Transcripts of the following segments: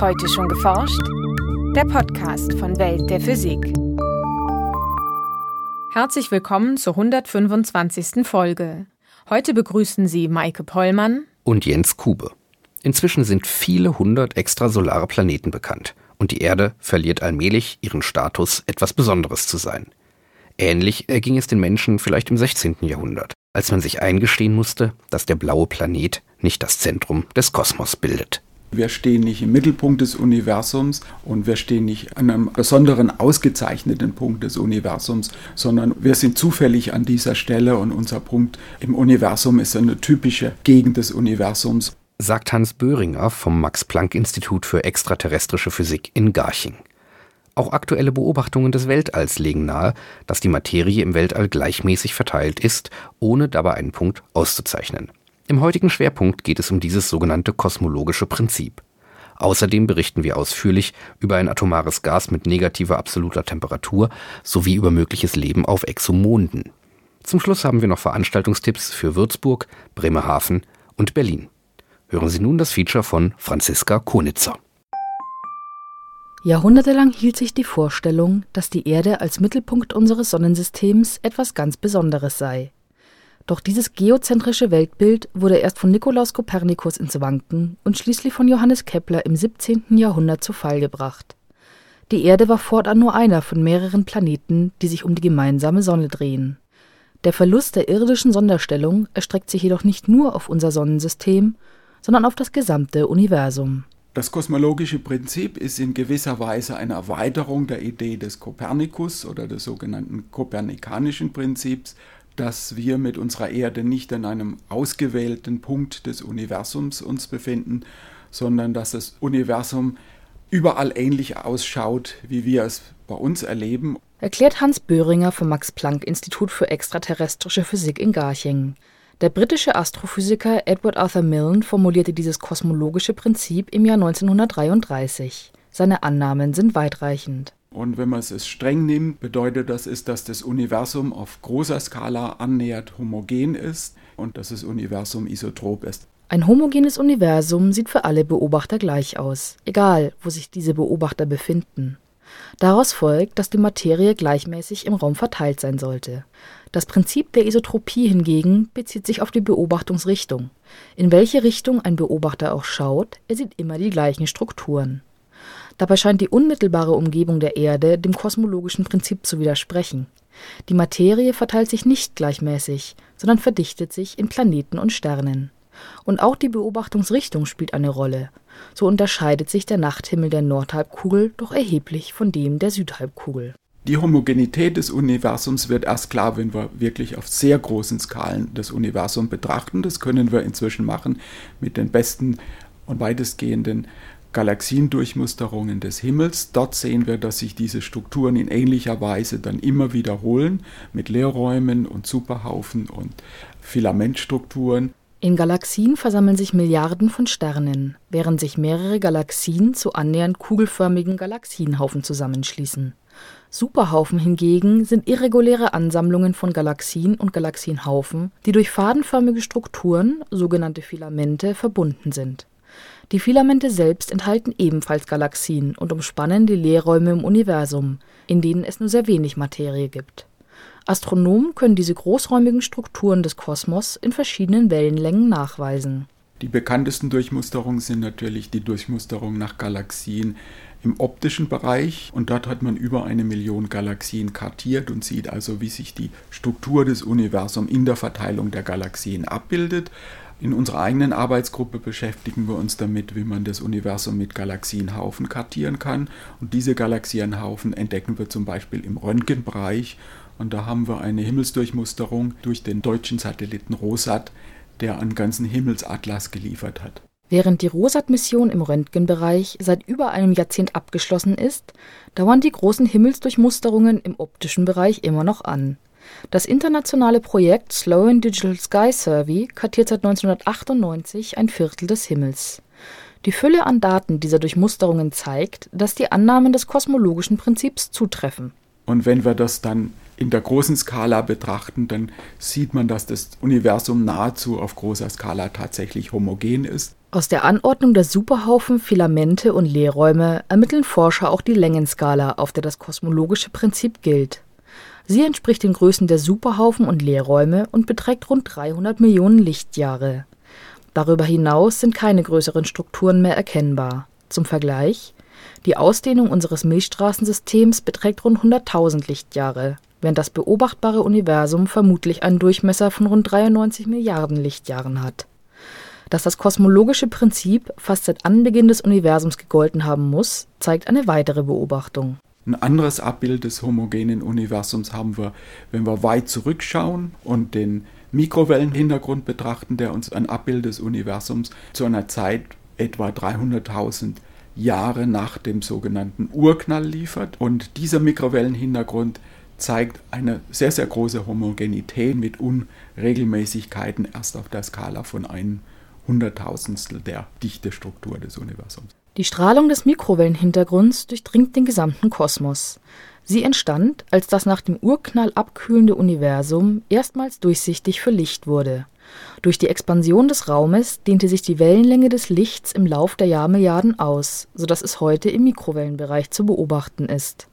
Heute schon geforscht? Der Podcast von Welt der Physik. Herzlich willkommen zur 125. Folge. Heute begrüßen Sie Maike Pollmann und Jens Kube. Inzwischen sind viele hundert extrasolare Planeten bekannt und die Erde verliert allmählich ihren Status, etwas Besonderes zu sein. Ähnlich erging es den Menschen vielleicht im 16. Jahrhundert, als man sich eingestehen musste, dass der blaue Planet nicht das Zentrum des Kosmos bildet. Wir stehen nicht im Mittelpunkt des Universums und wir stehen nicht an einem besonderen ausgezeichneten Punkt des Universums, sondern wir sind zufällig an dieser Stelle und unser Punkt im Universum ist eine typische Gegend des Universums. Sagt Hans Böhringer vom Max-Planck-Institut für extraterrestrische Physik in Garching. Auch aktuelle Beobachtungen des Weltalls legen nahe, dass die Materie im Weltall gleichmäßig verteilt ist, ohne dabei einen Punkt auszuzeichnen. Im heutigen Schwerpunkt geht es um dieses sogenannte kosmologische Prinzip. Außerdem berichten wir ausführlich über ein atomares Gas mit negativer absoluter Temperatur sowie über mögliches Leben auf Exomonden. Zum Schluss haben wir noch Veranstaltungstipps für Würzburg, Bremerhaven und Berlin. Hören Sie nun das Feature von Franziska Konitzer. Jahrhundertelang hielt sich die Vorstellung, dass die Erde als Mittelpunkt unseres Sonnensystems etwas ganz Besonderes sei. Doch dieses geozentrische Weltbild wurde erst von Nikolaus Kopernikus ins Wanken und schließlich von Johannes Kepler im 17. Jahrhundert zu Fall gebracht. Die Erde war fortan nur einer von mehreren Planeten, die sich um die gemeinsame Sonne drehen. Der Verlust der irdischen Sonderstellung erstreckt sich jedoch nicht nur auf unser Sonnensystem, sondern auf das gesamte Universum. Das kosmologische Prinzip ist in gewisser Weise eine Erweiterung der Idee des Kopernikus oder des sogenannten kopernikanischen Prinzips, dass wir mit unserer Erde nicht an einem ausgewählten Punkt des Universums uns befinden, sondern dass das Universum überall ähnlich ausschaut, wie wir es bei uns erleben. Erklärt Hans Böhringer vom Max-Planck-Institut für extraterrestrische Physik in Garching. Der britische Astrophysiker Edward Arthur Milne formulierte dieses kosmologische Prinzip im Jahr 1933. Seine Annahmen sind weitreichend. Und wenn man es streng nimmt, bedeutet das ist, dass das Universum auf großer Skala annähernd homogen ist und dass das Universum isotrop ist. Ein homogenes Universum sieht für alle Beobachter gleich aus, egal wo sich diese Beobachter befinden. Daraus folgt, dass die Materie gleichmäßig im Raum verteilt sein sollte. Das Prinzip der Isotropie hingegen bezieht sich auf die Beobachtungsrichtung. In welche Richtung ein Beobachter auch schaut, er sieht immer die gleichen Strukturen. Dabei scheint die unmittelbare Umgebung der Erde dem kosmologischen Prinzip zu widersprechen. Die Materie verteilt sich nicht gleichmäßig, sondern verdichtet sich in Planeten und Sternen. Und auch die Beobachtungsrichtung spielt eine Rolle. So unterscheidet sich der Nachthimmel der Nordhalbkugel doch erheblich von dem der Südhalbkugel. Die Homogenität des Universums wird erst klar, wenn wir wirklich auf sehr großen Skalen das Universum betrachten. Das können wir inzwischen machen mit den besten und weitestgehenden Galaxiendurchmusterungen des Himmels. Dort sehen wir, dass sich diese Strukturen in ähnlicher Weise dann immer wiederholen mit Leerräumen und Superhaufen und Filamentstrukturen. In Galaxien versammeln sich Milliarden von Sternen, während sich mehrere Galaxien zu annähernd kugelförmigen Galaxienhaufen zusammenschließen. Superhaufen hingegen sind irreguläre Ansammlungen von Galaxien und Galaxienhaufen, die durch fadenförmige Strukturen, sogenannte Filamente, verbunden sind die Filamente selbst enthalten ebenfalls Galaxien und umspannen die Leerräume im Universum, in denen es nur sehr wenig Materie gibt. Astronomen können diese großräumigen Strukturen des Kosmos in verschiedenen Wellenlängen nachweisen. Die bekanntesten Durchmusterungen sind natürlich die Durchmusterung nach Galaxien im optischen Bereich und dort hat man über eine Million Galaxien kartiert und sieht also, wie sich die Struktur des Universums in der Verteilung der Galaxien abbildet. In unserer eigenen Arbeitsgruppe beschäftigen wir uns damit, wie man das Universum mit Galaxienhaufen kartieren kann. Und diese Galaxienhaufen entdecken wir zum Beispiel im Röntgenbereich. Und da haben wir eine Himmelsdurchmusterung durch den deutschen Satelliten ROSAT, der einen ganzen Himmelsatlas geliefert hat. Während die ROSAT-Mission im Röntgenbereich seit über einem Jahrzehnt abgeschlossen ist, dauern die großen Himmelsdurchmusterungen im optischen Bereich immer noch an. Das internationale Projekt Sloan Digital Sky Survey kartiert seit 1998 ein Viertel des Himmels. Die Fülle an Daten dieser Durchmusterungen zeigt, dass die Annahmen des kosmologischen Prinzips zutreffen. Und wenn wir das dann in der großen Skala betrachten, dann sieht man, dass das Universum nahezu auf großer Skala tatsächlich homogen ist. Aus der Anordnung der Superhaufen, Filamente und Leerräume ermitteln Forscher auch die Längenskala, auf der das kosmologische Prinzip gilt. Sie entspricht den Größen der Superhaufen und Leerräume und beträgt rund 300 Millionen Lichtjahre. Darüber hinaus sind keine größeren Strukturen mehr erkennbar. Zum Vergleich: Die Ausdehnung unseres Milchstraßensystems beträgt rund 100.000 Lichtjahre, während das beobachtbare Universum vermutlich einen Durchmesser von rund 93 Milliarden Lichtjahren hat. Dass das kosmologische Prinzip fast seit Anbeginn des Universums gegolten haben muss, zeigt eine weitere Beobachtung ein anderes Abbild des homogenen Universums haben wir, wenn wir weit zurückschauen und den Mikrowellenhintergrund betrachten, der uns ein Abbild des Universums zu einer Zeit etwa 300.000 Jahre nach dem sogenannten Urknall liefert. Und dieser Mikrowellenhintergrund zeigt eine sehr, sehr große Homogenität mit Unregelmäßigkeiten erst auf der Skala von einem Hunderttausendstel der Dichtestruktur des Universums. Die Strahlung des Mikrowellenhintergrunds durchdringt den gesamten Kosmos. Sie entstand, als das nach dem Urknall abkühlende Universum erstmals durchsichtig für Licht wurde. Durch die Expansion des Raumes dehnte sich die Wellenlänge des Lichts im Lauf der Jahrmilliarden aus, so dass es heute im Mikrowellenbereich zu beobachten ist.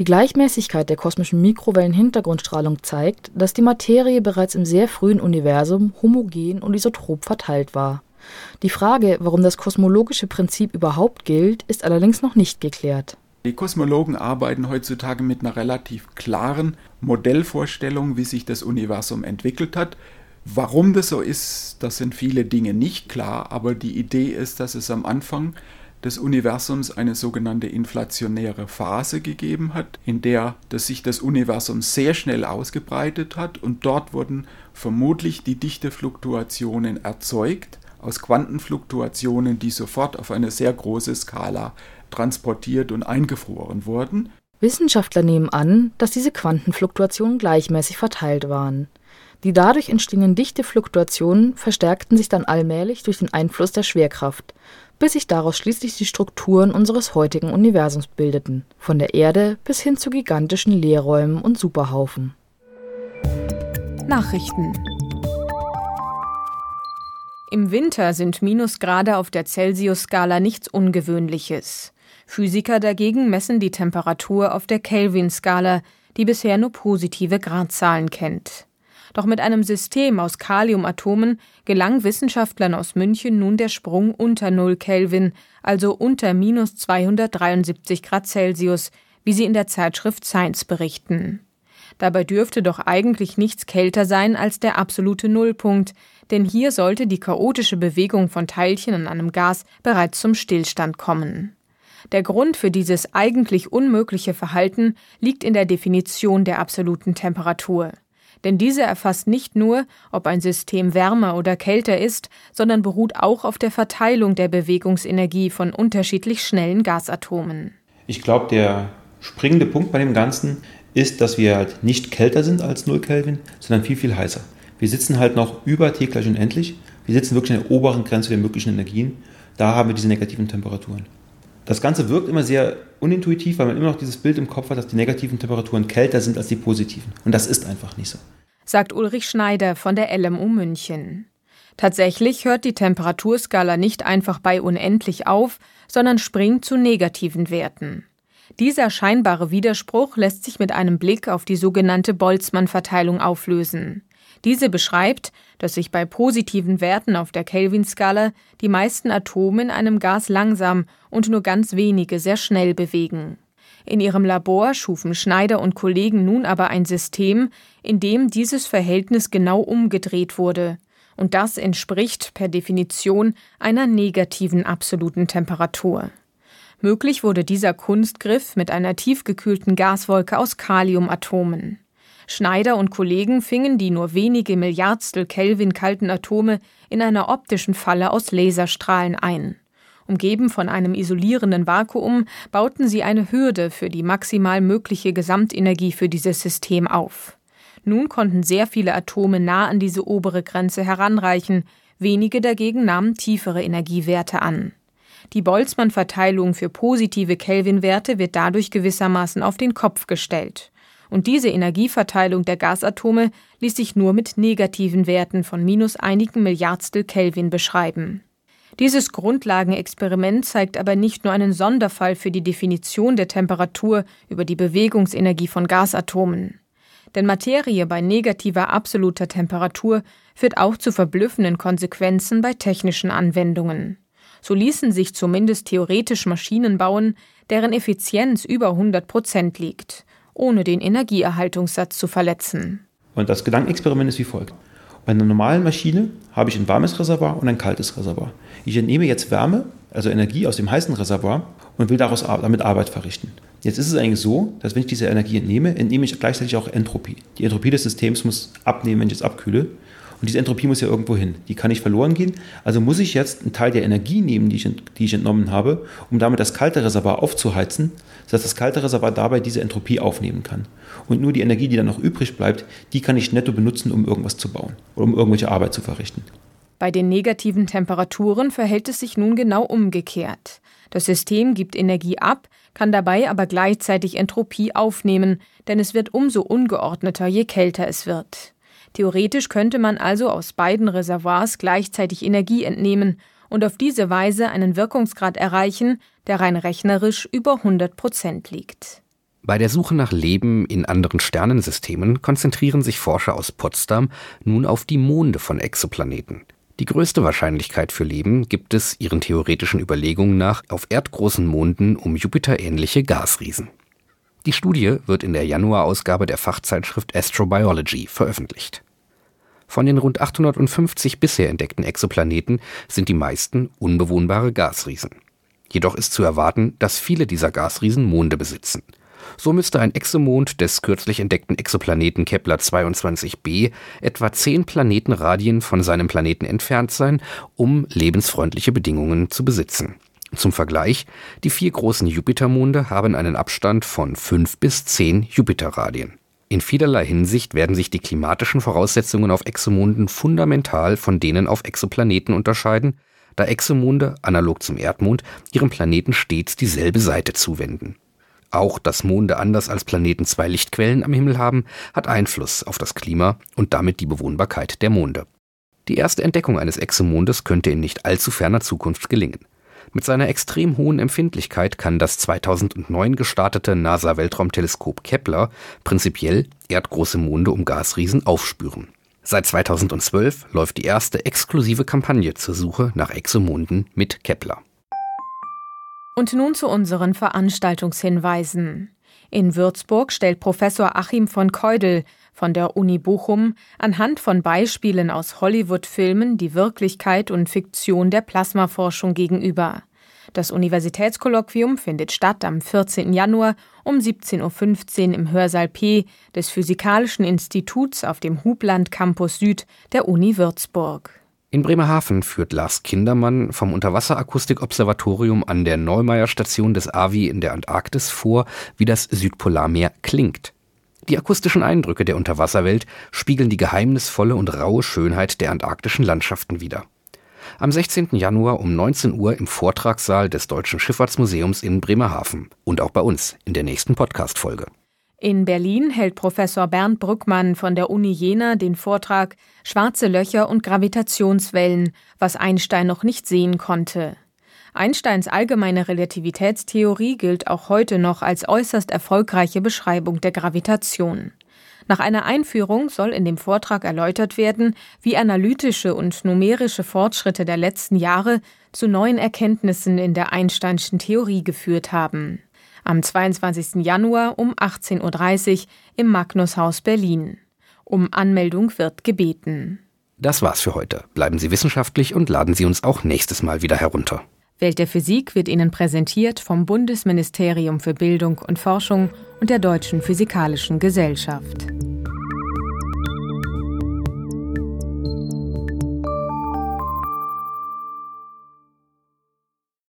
Die Gleichmäßigkeit der kosmischen Mikrowellenhintergrundstrahlung zeigt, dass die Materie bereits im sehr frühen Universum homogen und isotrop verteilt war die Frage, warum das kosmologische Prinzip überhaupt gilt, ist allerdings noch nicht geklärt. Die Kosmologen arbeiten heutzutage mit einer relativ klaren Modellvorstellung, wie sich das Universum entwickelt hat. Warum das so ist, das sind viele Dinge nicht klar, aber die Idee ist, dass es am Anfang des Universums eine sogenannte inflationäre Phase gegeben hat, in der das sich das Universum sehr schnell ausgebreitet hat und dort wurden vermutlich die Dichtefluktuationen erzeugt aus Quantenfluktuationen, die sofort auf eine sehr große Skala transportiert und eingefroren wurden. Wissenschaftler nehmen an, dass diese Quantenfluktuationen gleichmäßig verteilt waren. Die dadurch entstehenden Dichtefluktuationen verstärkten sich dann allmählich durch den Einfluss der Schwerkraft, bis sich daraus schließlich die Strukturen unseres heutigen Universums bildeten, von der Erde bis hin zu gigantischen Leerräumen und Superhaufen. Nachrichten im Winter sind Minusgrade auf der Celsius-Skala nichts Ungewöhnliches. Physiker dagegen messen die Temperatur auf der Kelvin-Skala, die bisher nur positive Gradzahlen kennt. Doch mit einem System aus Kaliumatomen gelang Wissenschaftlern aus München nun der Sprung unter 0 Kelvin, also unter minus 273 Grad Celsius, wie sie in der Zeitschrift Science berichten. Dabei dürfte doch eigentlich nichts kälter sein als der absolute Nullpunkt, denn hier sollte die chaotische Bewegung von Teilchen in einem Gas bereits zum Stillstand kommen. Der Grund für dieses eigentlich unmögliche Verhalten liegt in der Definition der absoluten Temperatur. Denn diese erfasst nicht nur, ob ein System wärmer oder kälter ist, sondern beruht auch auf der Verteilung der Bewegungsenergie von unterschiedlich schnellen Gasatomen. Ich glaube, der springende Punkt bei dem Ganzen ist, dass wir halt nicht kälter sind als 0 Kelvin, sondern viel, viel heißer. Wir sitzen halt noch über T gleich unendlich. Wir sitzen wirklich an der oberen Grenze der möglichen Energien. Da haben wir diese negativen Temperaturen. Das Ganze wirkt immer sehr unintuitiv, weil man immer noch dieses Bild im Kopf hat, dass die negativen Temperaturen kälter sind als die positiven. Und das ist einfach nicht so. Sagt Ulrich Schneider von der LMU München. Tatsächlich hört die Temperaturskala nicht einfach bei unendlich auf, sondern springt zu negativen Werten. Dieser scheinbare Widerspruch lässt sich mit einem Blick auf die sogenannte Boltzmann-Verteilung auflösen. Diese beschreibt, dass sich bei positiven Werten auf der Kelvin-Skala die meisten Atome in einem Gas langsam und nur ganz wenige sehr schnell bewegen. In ihrem Labor schufen Schneider und Kollegen nun aber ein System, in dem dieses Verhältnis genau umgedreht wurde. Und das entspricht per Definition einer negativen absoluten Temperatur. Möglich wurde dieser Kunstgriff mit einer tiefgekühlten Gaswolke aus Kaliumatomen. Schneider und Kollegen fingen die nur wenige Milliardstel Kelvin kalten Atome in einer optischen Falle aus Laserstrahlen ein. Umgeben von einem isolierenden Vakuum bauten sie eine Hürde für die maximal mögliche Gesamtenergie für dieses System auf. Nun konnten sehr viele Atome nah an diese obere Grenze heranreichen, wenige dagegen nahmen tiefere Energiewerte an. Die Boltzmann-Verteilung für positive Kelvin-Werte wird dadurch gewissermaßen auf den Kopf gestellt. und diese Energieverteilung der Gasatome ließ sich nur mit negativen Werten von minus einigen Milliardstel Kelvin beschreiben. Dieses Grundlagenexperiment zeigt aber nicht nur einen Sonderfall für die Definition der Temperatur über die Bewegungsenergie von Gasatomen. Denn Materie bei negativer absoluter Temperatur führt auch zu verblüffenden Konsequenzen bei technischen Anwendungen. So ließen sich zumindest theoretisch Maschinen bauen, deren Effizienz über 100 Prozent liegt, ohne den Energieerhaltungssatz zu verletzen. Und das Gedankenexperiment ist wie folgt. Bei einer normalen Maschine habe ich ein warmes Reservoir und ein kaltes Reservoir. Ich entnehme jetzt Wärme, also Energie aus dem heißen Reservoir und will daraus damit Arbeit verrichten. Jetzt ist es eigentlich so, dass wenn ich diese Energie entnehme, entnehme ich gleichzeitig auch Entropie. Die Entropie des Systems muss abnehmen, wenn ich es abkühle. Und diese Entropie muss ja irgendwo hin. Die kann nicht verloren gehen. Also muss ich jetzt einen Teil der Energie nehmen, die ich, die ich entnommen habe, um damit das kalte Reservoir aufzuheizen, sodass das kalte Reservoir dabei diese Entropie aufnehmen kann. Und nur die Energie, die dann noch übrig bleibt, die kann ich netto benutzen, um irgendwas zu bauen oder um irgendwelche Arbeit zu verrichten. Bei den negativen Temperaturen verhält es sich nun genau umgekehrt. Das System gibt Energie ab, kann dabei aber gleichzeitig Entropie aufnehmen, denn es wird umso ungeordneter, je kälter es wird. Theoretisch könnte man also aus beiden Reservoirs gleichzeitig Energie entnehmen und auf diese Weise einen Wirkungsgrad erreichen, der rein rechnerisch über 100 Prozent liegt. Bei der Suche nach Leben in anderen Sternensystemen konzentrieren sich Forscher aus Potsdam nun auf die Monde von Exoplaneten. Die größte Wahrscheinlichkeit für Leben gibt es ihren theoretischen Überlegungen nach auf erdgroßen Monden um Jupiter ähnliche Gasriesen. Die Studie wird in der Januarausgabe der Fachzeitschrift Astrobiology veröffentlicht. Von den rund 850 bisher entdeckten Exoplaneten sind die meisten unbewohnbare Gasriesen. Jedoch ist zu erwarten, dass viele dieser Gasriesen Monde besitzen. So müsste ein Exomond des kürzlich entdeckten Exoplaneten Kepler 22b etwa zehn Planetenradien von seinem Planeten entfernt sein, um lebensfreundliche Bedingungen zu besitzen. Zum Vergleich, die vier großen Jupitermonde haben einen Abstand von fünf bis zehn Jupiterradien. In vielerlei Hinsicht werden sich die klimatischen Voraussetzungen auf Exomonden fundamental von denen auf Exoplaneten unterscheiden, da Exomonde, analog zum Erdmond, ihrem Planeten stets dieselbe Seite zuwenden. Auch dass Monde anders als Planeten zwei Lichtquellen am Himmel haben, hat Einfluss auf das Klima und damit die Bewohnbarkeit der Monde. Die erste Entdeckung eines Exomondes könnte in nicht allzu ferner Zukunft gelingen. Mit seiner extrem hohen Empfindlichkeit kann das 2009 gestartete NASA-Weltraumteleskop Kepler prinzipiell erdgroße Monde um Gasriesen aufspüren. Seit 2012 läuft die erste exklusive Kampagne zur Suche nach Exomonden mit Kepler. Und nun zu unseren Veranstaltungshinweisen. In Würzburg stellt Professor Achim von Keudel von der Uni Bochum anhand von Beispielen aus Hollywood-Filmen die Wirklichkeit und Fiktion der Plasmaforschung gegenüber. Das Universitätskolloquium findet statt am 14. Januar um 17.15 Uhr im Hörsaal P des Physikalischen Instituts auf dem Hubland Campus Süd der Uni Würzburg. In Bremerhaven führt Lars Kindermann vom Unterwasserakustik-Observatorium an der Neumeier Station des AVI in der Antarktis vor, wie das Südpolarmeer klingt. Die akustischen Eindrücke der Unterwasserwelt spiegeln die geheimnisvolle und raue Schönheit der antarktischen Landschaften wider. Am 16. Januar um 19 Uhr im Vortragssaal des Deutschen Schifffahrtsmuseums in Bremerhaven und auch bei uns in der nächsten Podcast-Folge. In Berlin hält Professor Bernd Brückmann von der Uni Jena den Vortrag Schwarze Löcher und Gravitationswellen, was Einstein noch nicht sehen konnte. Einsteins allgemeine Relativitätstheorie gilt auch heute noch als äußerst erfolgreiche Beschreibung der Gravitation. Nach einer Einführung soll in dem Vortrag erläutert werden, wie analytische und numerische Fortschritte der letzten Jahre zu neuen Erkenntnissen in der Einsteinschen Theorie geführt haben. Am 22. Januar um 18.30 Uhr im Magnushaus Berlin. Um Anmeldung wird gebeten. Das war's für heute. Bleiben Sie wissenschaftlich und laden Sie uns auch nächstes Mal wieder herunter. Welt der Physik wird Ihnen präsentiert vom Bundesministerium für Bildung und Forschung und der Deutschen Physikalischen Gesellschaft.